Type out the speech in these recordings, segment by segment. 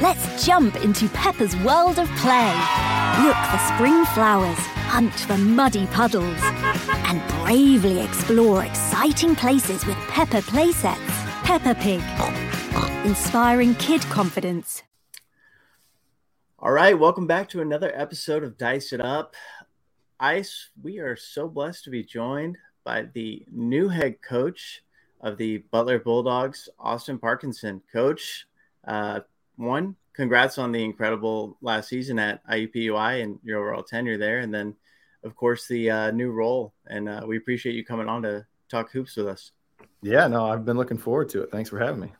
Let's jump into Peppa's world of play. Look for spring flowers, hunt for muddy puddles, and bravely explore exciting places with Peppa playsets. Peppa Pig, inspiring kid confidence. All right, welcome back to another episode of Dice It Up. Ice, we are so blessed to be joined by the new head coach of the Butler Bulldogs, Austin Parkinson. Coach, uh, one, congrats on the incredible last season at IUPUI and your overall tenure there. And then, of course, the uh, new role. And uh, we appreciate you coming on to talk hoops with us. Yeah, no, I've been looking forward to it. Thanks for having me.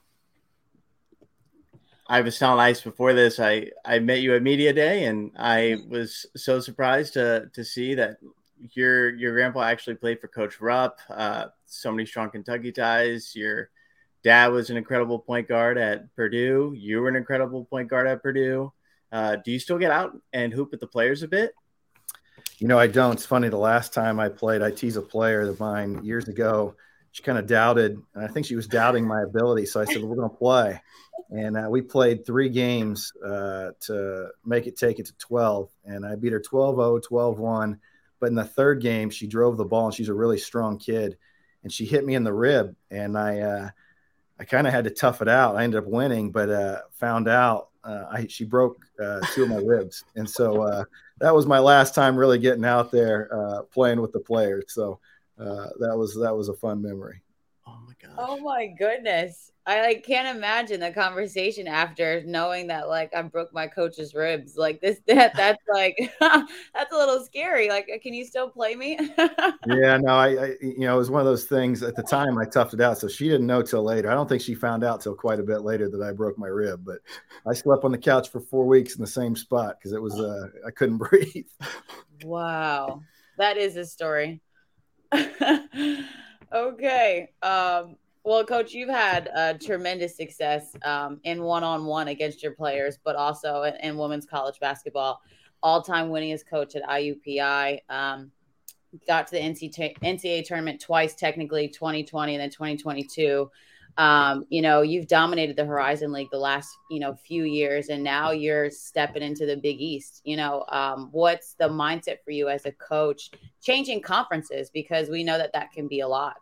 I was telling Ice before this, I, I met you at Media Day, and I was so surprised to to see that your your grandpa actually played for Coach Rupp. Uh, so many strong Kentucky ties. Your dad was an incredible point guard at Purdue. You were an incredible point guard at Purdue. Uh, do you still get out and hoop with the players a bit? You know, I don't. It's funny. The last time I played, I teased a player of mine years ago. She kind of doubted, and I think she was doubting my ability. So I said, well, "We're going to play." and uh, we played three games uh, to make it take it to 12 and i beat her 12-0 12-1 but in the third game she drove the ball and she's a really strong kid and she hit me in the rib and i uh, i kind of had to tough it out. I ended up winning but uh, found out uh, I, she broke uh, two of my ribs. And so that was my last time really getting out there playing with the players so that was that was a fun memory oh my god oh my goodness I like can't imagine the conversation after knowing that like I broke my coach's ribs. Like this that that's like that's a little scary. Like can you still play me? yeah, no, I, I, you know, it was one of those things at the time I toughed it out. So she didn't know till later. I don't think she found out till quite a bit later that I broke my rib, but I slept on the couch for 4 weeks in the same spot cuz it was uh I couldn't breathe. Wow. That is a story. Okay. Um well, coach, you've had uh, tremendous success um, in one-on-one against your players, but also in, in women's college basketball. All-time winningest coach at IUPUI. Um, got to the NCAA tournament twice, technically 2020 and then 2022. Um, you know, you've dominated the Horizon League the last, you know, few years, and now you're stepping into the Big East. You know, um, what's the mindset for you as a coach, changing conferences because we know that that can be a lot.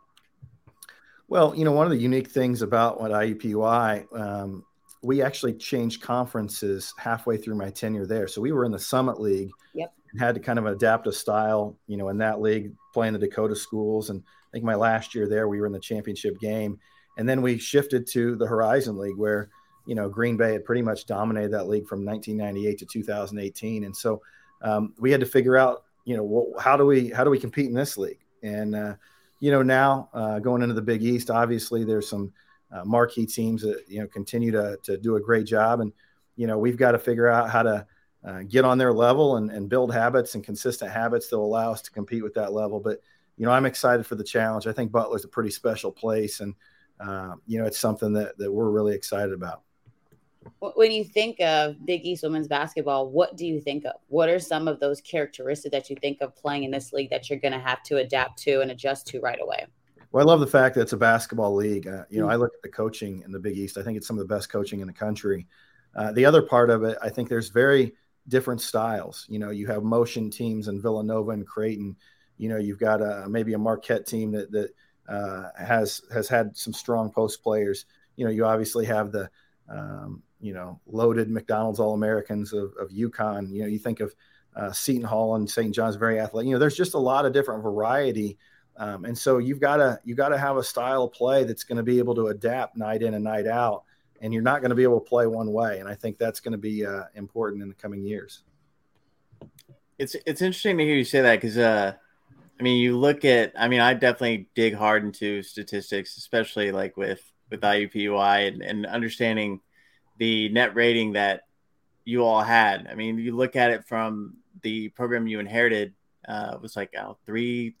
Well, you know, one of the unique things about what IUPUI, um, we actually changed conferences halfway through my tenure there. So we were in the Summit League yep. and had to kind of adapt a style, you know, in that league, playing the Dakota schools. And I think my last year there, we were in the championship game. And then we shifted to the Horizon League where, you know, Green Bay had pretty much dominated that league from 1998 to 2018. And so um, we had to figure out, you know, how do we, how do we compete in this league? And, uh, you know, now uh, going into the Big East, obviously there's some uh, marquee teams that you know continue to to do a great job, and you know we've got to figure out how to uh, get on their level and, and build habits and consistent habits that will allow us to compete with that level. But you know, I'm excited for the challenge. I think Butler's a pretty special place, and uh, you know, it's something that that we're really excited about. when you think of Big East women's basketball, what do you think of? What are some of those characteristics that you think of playing in this league that you're going to have to adapt to and adjust to right away? Well, I love the fact that it's a basketball league. Uh, you know, mm-hmm. I look at the coaching in the Big East. I think it's some of the best coaching in the country. Uh, the other part of it, I think there's very different styles. You know, you have motion teams in Villanova and Creighton. You know, you've got a, maybe a Marquette team that that uh, has has had some strong post players. You know, you obviously have the um, you know loaded McDonald's All Americans of, of UConn. You know, you think of uh, Seton Hall and St. John's very athletic. You know, there's just a lot of different variety, um, and so you've got to you've got to have a style of play that's going to be able to adapt night in and night out and you're not going to be able to play one way. And I think that's going to be uh, important in the coming years. It's it's interesting to hear you say that because uh, I mean, you look at I mean, I definitely dig hard into statistics, especially like with with IUPUI and, and understanding the net rating that you all had. I mean, you look at it from the program you inherited uh, was like oh, three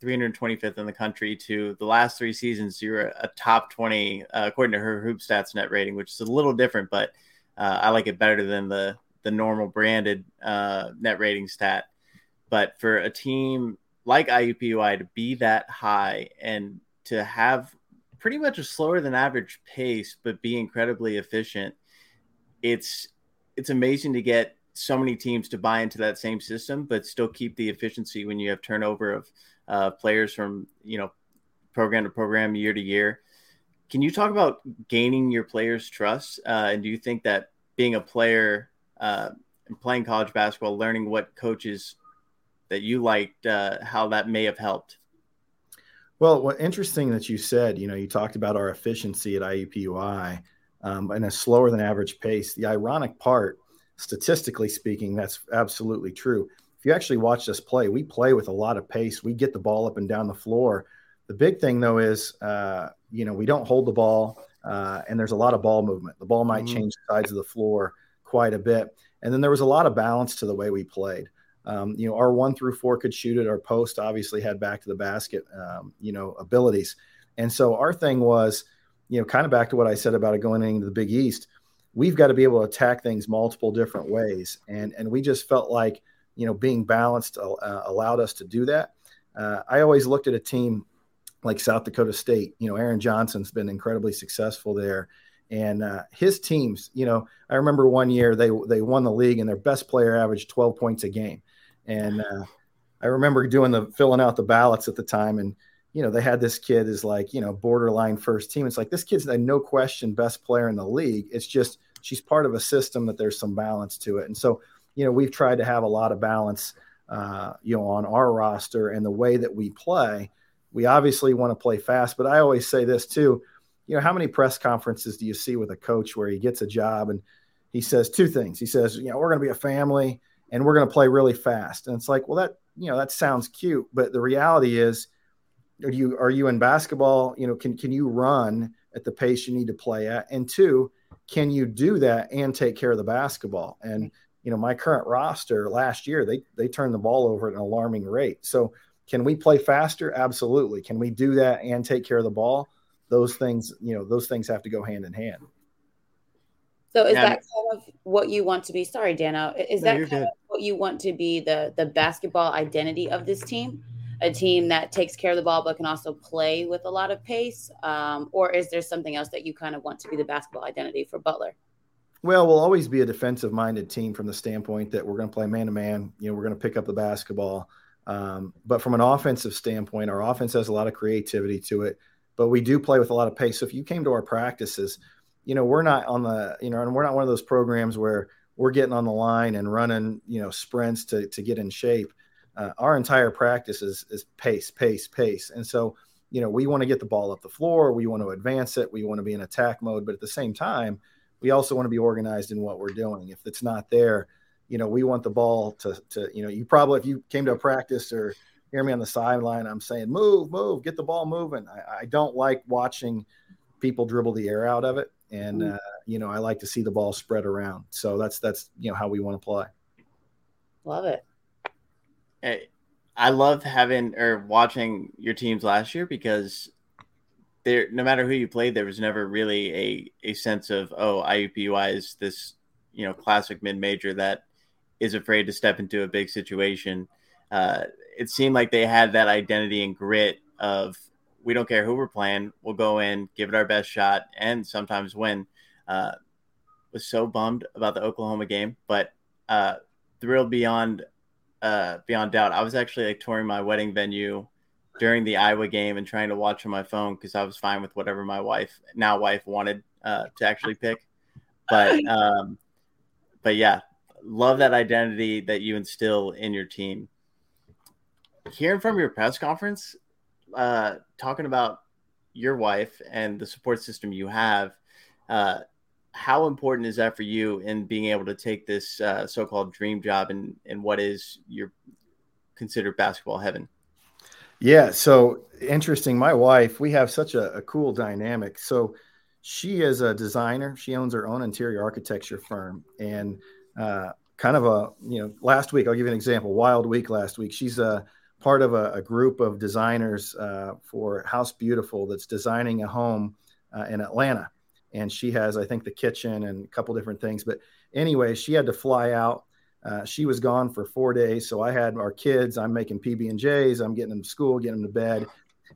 325th in the country to the last three seasons, you're a top 20 uh, according to her hoop stats net rating, which is a little different, but uh, I like it better than the the normal branded uh, net rating stat. But for a team like IUPUI to be that high and to have pretty much a slower than average pace, but be incredibly efficient, it's it's amazing to get so many teams to buy into that same system, but still keep the efficiency when you have turnover of uh, players from you know program to program, year to year. Can you talk about gaining your players' trust? Uh, and do you think that being a player uh, and playing college basketball, learning what coaches that you liked, uh, how that may have helped? Well, what interesting that you said, you know, you talked about our efficiency at IUPUI um, and a slower than average pace. The ironic part, statistically speaking, that's absolutely true if you actually watch us play, we play with a lot of pace. We get the ball up and down the floor. The big thing though is, uh, you know, we don't hold the ball, uh, and there's a lot of ball movement. The ball might mm-hmm. change sides of the floor quite a bit, and then there was a lot of balance to the way we played. Um, you know, our one through four could shoot it. Our post obviously had back to the basket, um, you know, abilities, and so our thing was, you know, kind of back to what I said about it going into the Big East. We've got to be able to attack things multiple different ways, and and we just felt like you know, being balanced uh, allowed us to do that. Uh, I always looked at a team like South Dakota State. You know, Aaron Johnston's been incredibly successful there, and uh, his teams. You know, I remember one year they they won the league and their best player averaged 12 points a game, and uh, I remember doing the filling out the ballots at the time and. You know, they had this kid is like, you know, borderline first team. It's like this kid's a no question best player in the league. It's just she's part of a system that there's some balance to it. And so you know, we've tried to have a lot of balance, uh, you know, on our roster and the way that we play. We obviously want to play fast, but I always say this too. You know, how many press conferences do you see with a coach where he gets a job and he says two things? He says, you know, we're going to be a family and we're going to play really fast. And it's like, well, that, you know, that sounds cute, but the reality is, are you are you in basketball? You know, can can you run at the pace you need to play at? And two, can you do that and take care of the basketball? And you know, my current roster last year, they they turned the ball over at an alarming rate. So can we play faster? Absolutely. Can we do that and take care of the ball? Those things, you know, those things have to go hand in hand. So is that kind of what you want to be? Sorry, Dano. Is no, that kind good. of what you want to be the the basketball identity of this team? A team that takes care of the ball but can also play with a lot of pace, um, or is there something else that you kind of want to be the basketball identity for Butler? Well, we'll always be a defensive minded team from the standpoint that we're going to play man to man. You know, we're going to pick up the basketball. Um, but from an offensive standpoint, our offense has a lot of creativity to it, but we do play with a lot of pace. So if you came to our practices, you know, we're not on the, you know, and we're not one of those programs where we're getting on the line and running, you know, sprints to, to get in shape. Uh, our entire practice is, is pace, pace, pace. And so, you know, we want to get the ball up the floor. We want to advance it. We want to be in attack mode. But at the same time, we also want to be organized in what we're doing. If it's not there, you know, we want the ball to, to you know, you probably, if you came to a practice or hear me on the sideline, I'm saying, move, move, get the ball moving. I, I don't like watching people dribble the air out of it. And, mm. uh, you know, I like to see the ball spread around. So that's, that's, you know, how we want to play. Love it. Hey, I love having or watching your teams last year because there, no matter who you played, there was never really a a sense of oh, IUPUI is this you know classic mid major that is afraid to step into a big situation. Uh, it seemed like they had that identity and grit of we don't care who we're playing, we'll go in, give it our best shot, and sometimes win. Uh, was so bummed about the Oklahoma game, but uh, thrilled beyond uh, beyond doubt. I was actually like touring my wedding venue during the Iowa game and trying to watch on my phone because I was fine with whatever my wife now wife wanted uh, to actually pick. But um, but yeah, love that identity that you instill in your team. Hearing from your press conference, uh, talking about your wife and the support system you have, uh, how important is that for you in being able to take this uh, so-called dream job and and what is your considered basketball heaven? Yeah, so interesting. My wife, we have such a, a cool dynamic. So she is a designer. She owns her own interior architecture firm, and uh, kind of a you know last week i'll give you an example wild week last week she's a part of a, a group of designers uh, for house beautiful that's designing a home uh, in atlanta. And she has i think the kitchen and a couple different things. But anyway she had to fly out. Uh, she was gone for four days. So i had our kids. I'm making pb and j's. I'm getting them to school getting them to bed.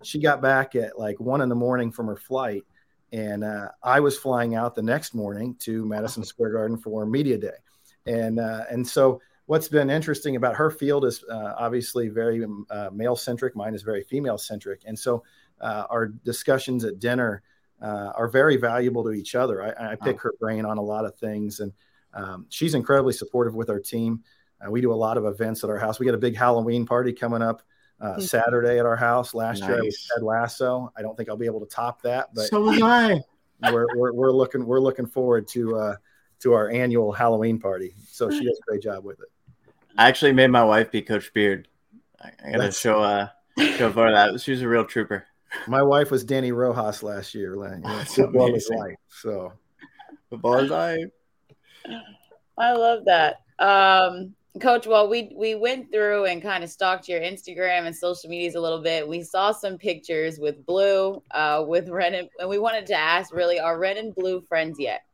She got back at like one in the morning from her flight. And uh, i was flying out the next morning to madison square garden for media day. And uh, and so what's been interesting about her field is uh, obviously very uh, male centric. Mine is very female centric, and so uh, our discussions at dinner uh, are very valuable to each other. I, I pick her brain on a lot of things, and um, she's incredibly supportive with our team. Uh, we do a lot of events at our house. We got a big Halloween party coming up. Uh, Saturday at our house. Last nice. year I was Ted Lasso. I don't think I'll be able to top that, but so was I. we're, we're, we're looking we're looking forward to uh, to our annual Halloween party. So she does a great job with it. I actually made my wife be Coach Beard. I, I gotta show uh show for that. She was a real trooper. My wife was Danny Rojas last year. Like, you know, football is life. So football is life. I love that. Um, Coach, well, we we went through and kind of stalked your Instagram and social medias a little bit. We saw some pictures with Blue, uh, with Ren, and, and we wanted to ask, really, are Ren and Blue friends yet?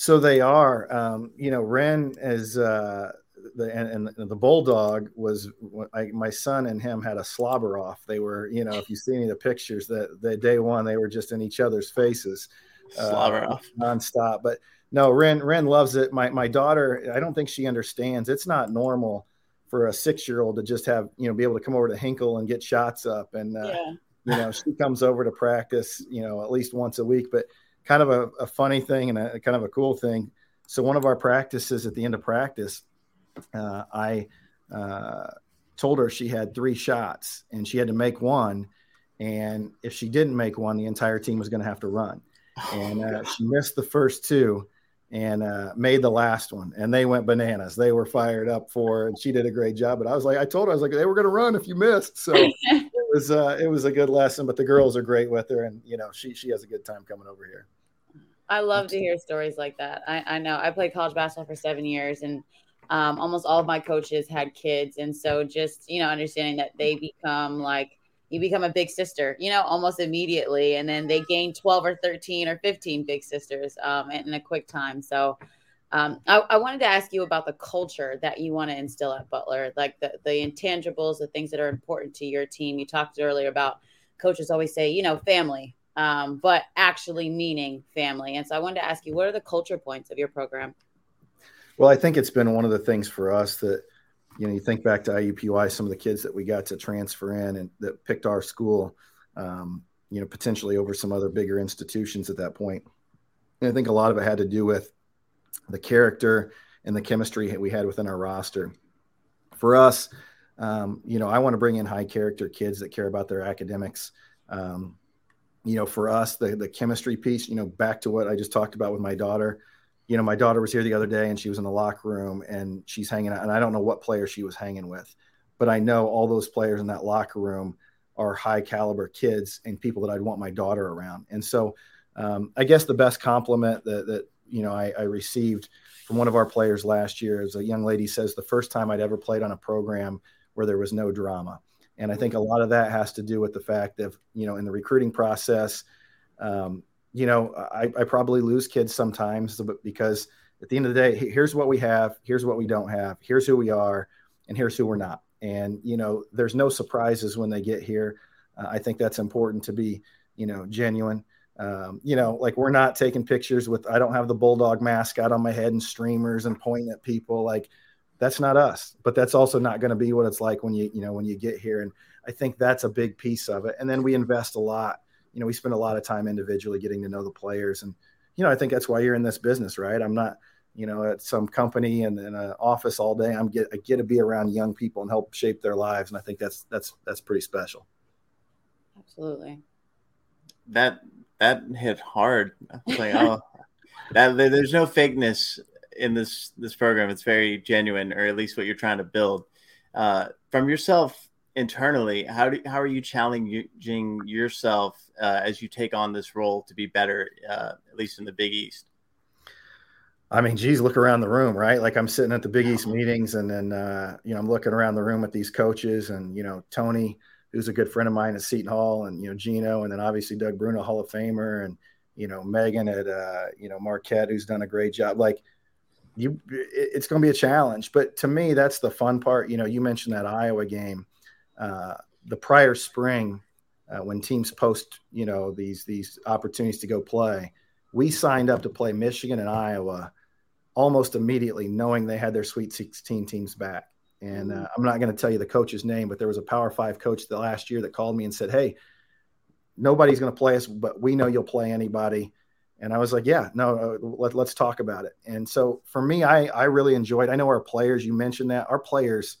So they are. Um, you know, Ren is uh, the and, and, the bulldog was I, my son and him had a slobber off. They were, you know, if you see any of the pictures that the day one, they were just in each other's faces, slobber uh, off nonstop. But no, Ren Ren loves it. My my daughter, I don't think she understands. It's not normal for a six year old to just have you know be able to come over to Hinkle and get shots up, and uh, yeah. you know she comes over to practice, you know, at least once a week, but kind of a, a funny thing and a kind of a cool thing. So one of our practices at the end of practice, uh, I uh, told her she had three shots and she had to make one. And if she didn't make one, the entire team was going to have to run. And uh, she missed the first two and uh, made the last one. And they went bananas. They were fired up for, her, and she did a great job. But I was like, I told her, I was like, they were going to run if you missed. So it was, uh, it was a good lesson. But the girls are great with her, and you know, she she has a good time coming over here. I love to hear stories like that. I, I know I played college basketball for seven years, and um, almost all of my coaches had kids, and so just you know understanding that they become like you become a big sister, you know, almost immediately, and then they gain twelve or thirteen or fifteen big sisters um, in a quick time. So. Um, I, I, wanted to ask you about the culture that you want to instill at Butler, like the, the intangibles, the things that are important to your team. You talked earlier about coaches always say, you know, family, um, but actually meaning family. And so I wanted to ask you, what are the culture points of your program? Well, I think it's been one of the things for us that, you know, you think back to IUPUI, some of the kids that we got to transfer in and that picked our school, um, you know, potentially over some other bigger institutions at that point. And I think a lot of it had to do with the character and the chemistry we had within our roster. For us, um, you know, I want to bring in high character kids that care about their academics. Um, you know, for us, the the chemistry piece, you know, back to what I just talked about with my daughter. You know, my daughter was here the other day and she was in the locker room and she's hanging out, and I don't know what player she was hanging with, but I know all those players in that locker room are high caliber kids and people that I'd want my daughter around. And so, um, I guess the best compliment that that you know I, I received from one of our players last year is a young lady says the first time I'd ever played on a program where there was no drama And I think a lot of that has to do with the fact that, you know, in the recruiting process, um, you know, I, I, probably lose kids sometimes because at the end of the day, here's what we have, here's what we don't have, here's who we are, and here's who we're not. And, you know, there's no surprises when they get here. Uh, I think that's important to be, you know, genuine. Um, you know, like we're not taking pictures with, I don't have the bulldog mascot on my head and streamers and pointing at people. Like, that's not us but that's also not going to be what it's like when you you know when you get here and i think that's a big piece of it. And then we invest a lot. You know we spend a lot of time individually getting to know the players and you know i think that's why you're in this business right? I'm not you know at some company and in an office all day. I'm get i get to be around young people and help shape their lives and i think that's that's that's pretty special. Absolutely. That that hit hard. Like oh that there's no fakeness in this this program. It's very genuine, or at least what you're trying to build. Uh, from yourself internally, how do how are you challenging yourself uh, as you take on this role to be better, uh, at least in the Big East? I mean, geez, look around the room, right? Like I'm sitting at the Big East meetings, and then uh, you know I'm looking around the room at these coaches, and you know Tony, who's a good friend of mine at Seton Hall, and you know Gino, and then obviously Doug Bruno, Hall of Famer, and you know Megan at uh, you know Marquette, who's done a great job. Like you it's going to be a challenge but to me that's the fun part. You know you mentioned that iowa game uh, the prior spring uh, when teams post you know these these opportunities to go play we signed up to play michigan and iowa almost immediately knowing they had their sweet 16 teams back. And uh, i'm not going to tell you the coach's name but there was a power five coach the last year that called me and said hey nobody's going to play us but we know you'll play anybody and I was like, yeah, no, uh, let, let's talk about it. And so for me, I, I really enjoyed, I know our players, you mentioned that our players,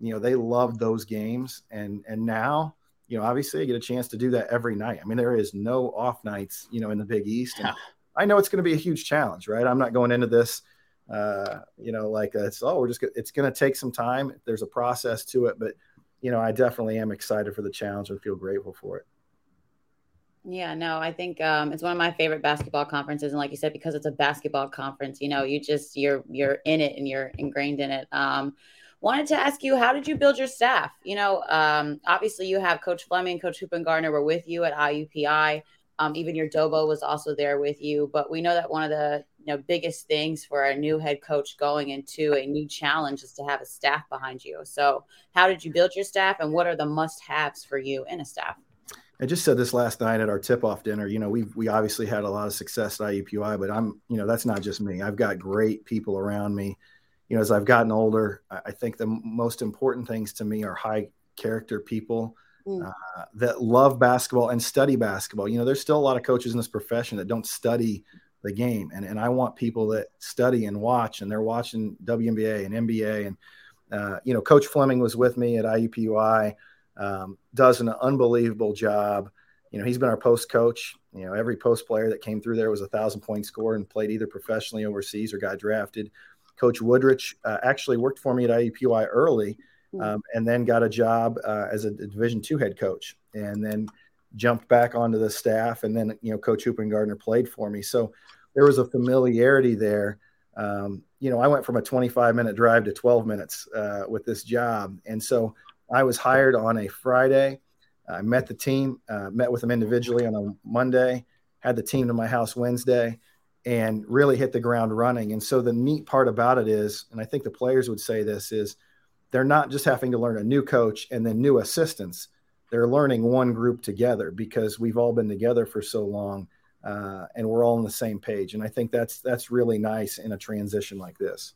you know, they love those games. And, and now, you know, obviously I get a chance to do that every night. I mean, there is no off nights, you know, in the big East. And I know it's going to be a huge challenge, right? I'm not going into this, uh, you know, like it's, oh, we're just, it's going to take some time. There's a process to it, but you know, I definitely am excited for the challenge and feel grateful for it. Yeah, no, I think um, it's one of my favorite basketball conferences, and like you said, because it's a basketball conference, you know, you just you're you're in it and you're ingrained in it. Um, wanted to ask you, how did you build your staff? You know, um, obviously you have Coach Fleming, Coach Hoopengardner were with you at IUPUI. Um, even your Dobo was also there with you. But we know that one of the you know biggest things for a new head coach going into a new challenge is to have a staff behind you. So, how did you build your staff, and what are the must-haves for you in a staff? I just said this last night at our tip-off dinner. You know, we we obviously had a lot of success at IUPUI, but I'm, you know, that's not just me. I've got great people around me. You know, as I've gotten older, I think the most important things to me are high character people mm. uh, that love basketball and study basketball. You know, there's still a lot of coaches in this profession that don't study the game, and and I want people that study and watch, and they're watching WNBA and NBA, and uh, you know, Coach Fleming was with me at IUPUI um, does an unbelievable job. You know, he's been our post coach. You know, every post player that came through there was a thousand point score and played either professionally overseas or got drafted. Coach Woodrich uh, actually worked for me at IUPUI early, hmm. um, and then got a job uh, as a Division two head coach, and then jumped back onto the staff. And then you know, Coach Hoopengardner played for me, so there was a familiarity there. Um, you know, I went from a 25 minute drive to 12 minutes uh, with this job, and so I was hired on a Friday. I met the team, uh, met with them individually on a Monday, had the team to my house Wednesday, and really hit the ground running. And so the neat part about it is, and I think the players would say this, is they're not just having to learn a new coach and then new assistants. They're learning one group together because we've all been together for so long, uh, and we're all on the same page. And I think that's that's really nice in a transition like this.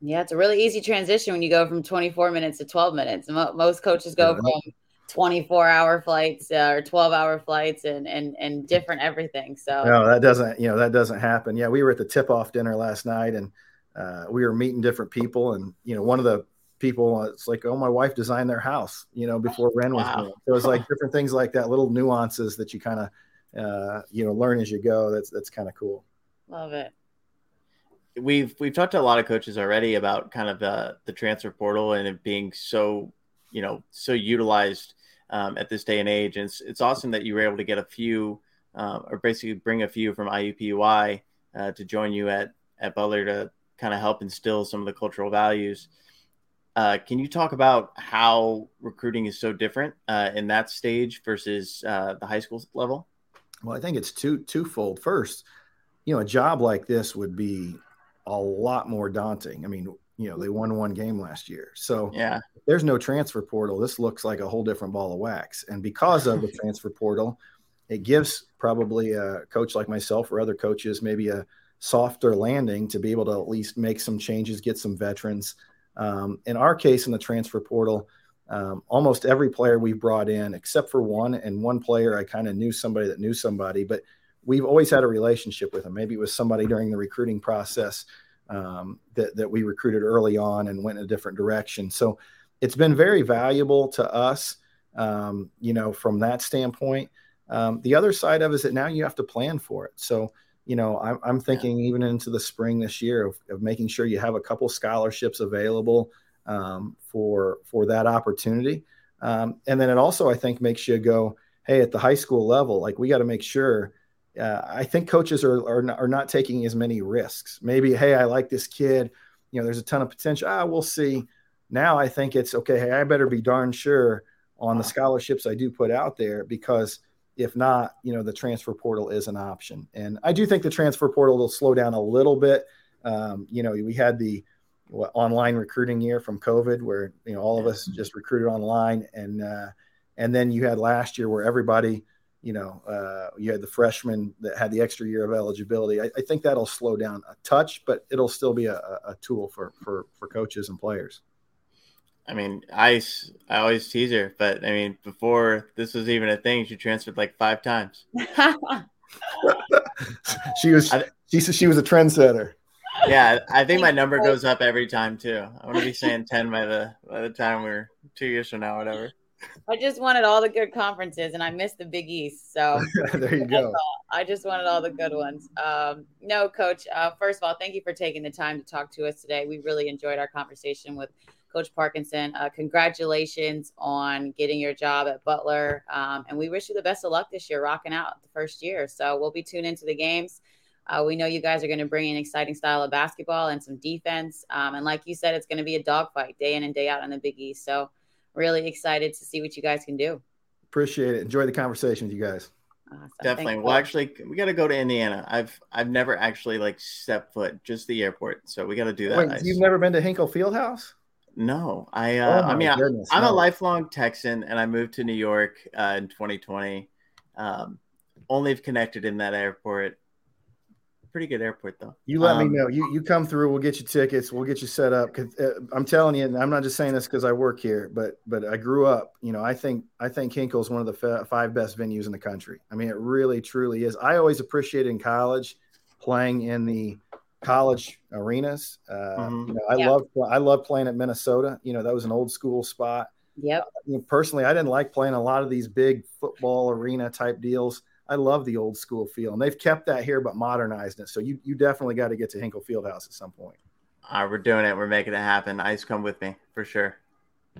Yeah, it's a really easy transition when you go from 24 minutes to 12 minutes. Most coaches go from 24 hour flights uh, or 12 hour flights and and and different everything. So no, that doesn't you know that doesn't happen. Yeah, we were at the tip off dinner last night and uh, we were meeting different people and you know one of the people it's like oh my wife designed their house you know before Ren was wow. born. So it was like different things like that, little nuances that you kind of uh, you know learn as you go. That's that's kind of cool. Love it we've we've talked to a lot of coaches already about kind of uh, the transfer portal and it being so you know so utilized um, at this day and age. And it's it's awesome that you were able to get a few uh, or basically bring a few from IUPUI uh, to join you at at Butler to kind of help instill some of the cultural values. Uh, can you talk about how recruiting is so different uh, in that stage versus uh, the high school level? Well, I think it's two twofold. First, you know, a job like this would be a lot more daunting. I mean, you know, they won one game last year. So yeah, there's no transfer portal. This looks like a whole different ball of wax. And because of the transfer portal, it gives probably a coach like myself or other coaches maybe a softer landing to be able to at least make some changes, get some veterans. Um, in our case, in the transfer portal, um, almost every player we've brought in, except for one, and one player I kind of knew somebody that knew somebody, but we've always had a relationship with them. Maybe it was somebody during the recruiting process um, that, that we recruited early on and went in a different direction. So it's been very valuable to us, um, you know, from that standpoint. Um, the other side of it is that now you have to plan for it. So, you know, I'm, I'm thinking yeah. even into the spring this year of, of, making sure you have a couple scholarships available um, for for that opportunity. Um, and then it also, I think, makes you go, hey, at the high school level, like we got to make sure uh, I think coaches are, are not, are, not, taking as many risks. Maybe, hey, I like this kid. You know, there's a ton of potential. Ah, we'll see. Now I think it's okay. Hey, I better be darn sure on the scholarships I do put out there because if not, you know, the transfer portal is an option. And I do think the transfer portal will slow down a little bit. Um, you know, we had the what, online recruiting year from COVID where you know all of us just recruited online, and uh, and then you had last year where everybody you know, uh, you had the freshmen that had the extra year of eligibility. I, I think that'll slow down a touch, but it'll still be a, a, tool for, for, for coaches and players. I mean, Ice, I always tease her, but I mean, before this was even a thing, she transferred like five times. she was, I, she said she was a trendsetter. Yeah, I think my number goes up every time too. I want to be saying ten by the by the time we're two years from now, whatever. I just wanted all the good conferences, and I missed the Big East. So there you go. I just wanted all the good ones. Um, no, Coach. Uh, first of all, thank you for taking the time to talk to us today. We really enjoyed our conversation with Coach Parkinson. Uh, congratulations on getting your job at Butler, um, and we wish you the best of luck this year, rocking out the first year. So we'll be tuned into the games. Uh, we know you guys are going to bring an exciting style of basketball and some defense. Um, and like you said, it's going to be a dogfight day in and day out in the Big East. So really excited to see what you guys can do. Appreciate it. Enjoy the conversation with you guys. Awesome. Definitely. Thanks, well, actually, we got to go to Indiana. I've I've never actually like stepped foot, just the airport. So we got to do that. Wait, you've never been to Hinkle Fieldhouse? No, I. Uh, oh I mean, goodness, I, am no. a lifelong Texan, and I moved to New York uh, in 2020. Um, only have connected in that airport pretty good airport though. You let um, me know. You you come through. We'll get you tickets. We'll get you set up. Cause uh, I'm telling you, and I'm not just saying this because I work here, but but I grew up. You know, I think I think Hinkle is one of the f- five best venues in the country. I mean, it really truly is. I always appreciated in college playing in the college arenas. Uh, mm-hmm. you know, I yep. love I love playing at Minnesota. You know, that was an old school spot. Yep. Uh, you know, personally, I didn't like playing a lot of these big football arena type deals. I love the old school feel, and they've kept that here but modernized it. So you you definitely got to get to Hinkle Fieldhouse at some point. All right, we're doing it. We're making it happen. Ice, come with me for sure.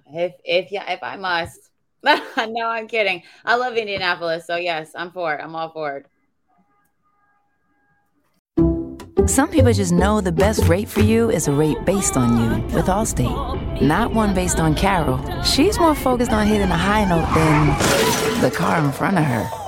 If if yeah, if I must. no, I'm kidding. I love Indianapolis, so yes, I'm for it. I'm all for it. Some people just know the best rate for you is a rate based on you with Allstate, not one based on Carol. She's more focused on hitting a high note than the car in front of her.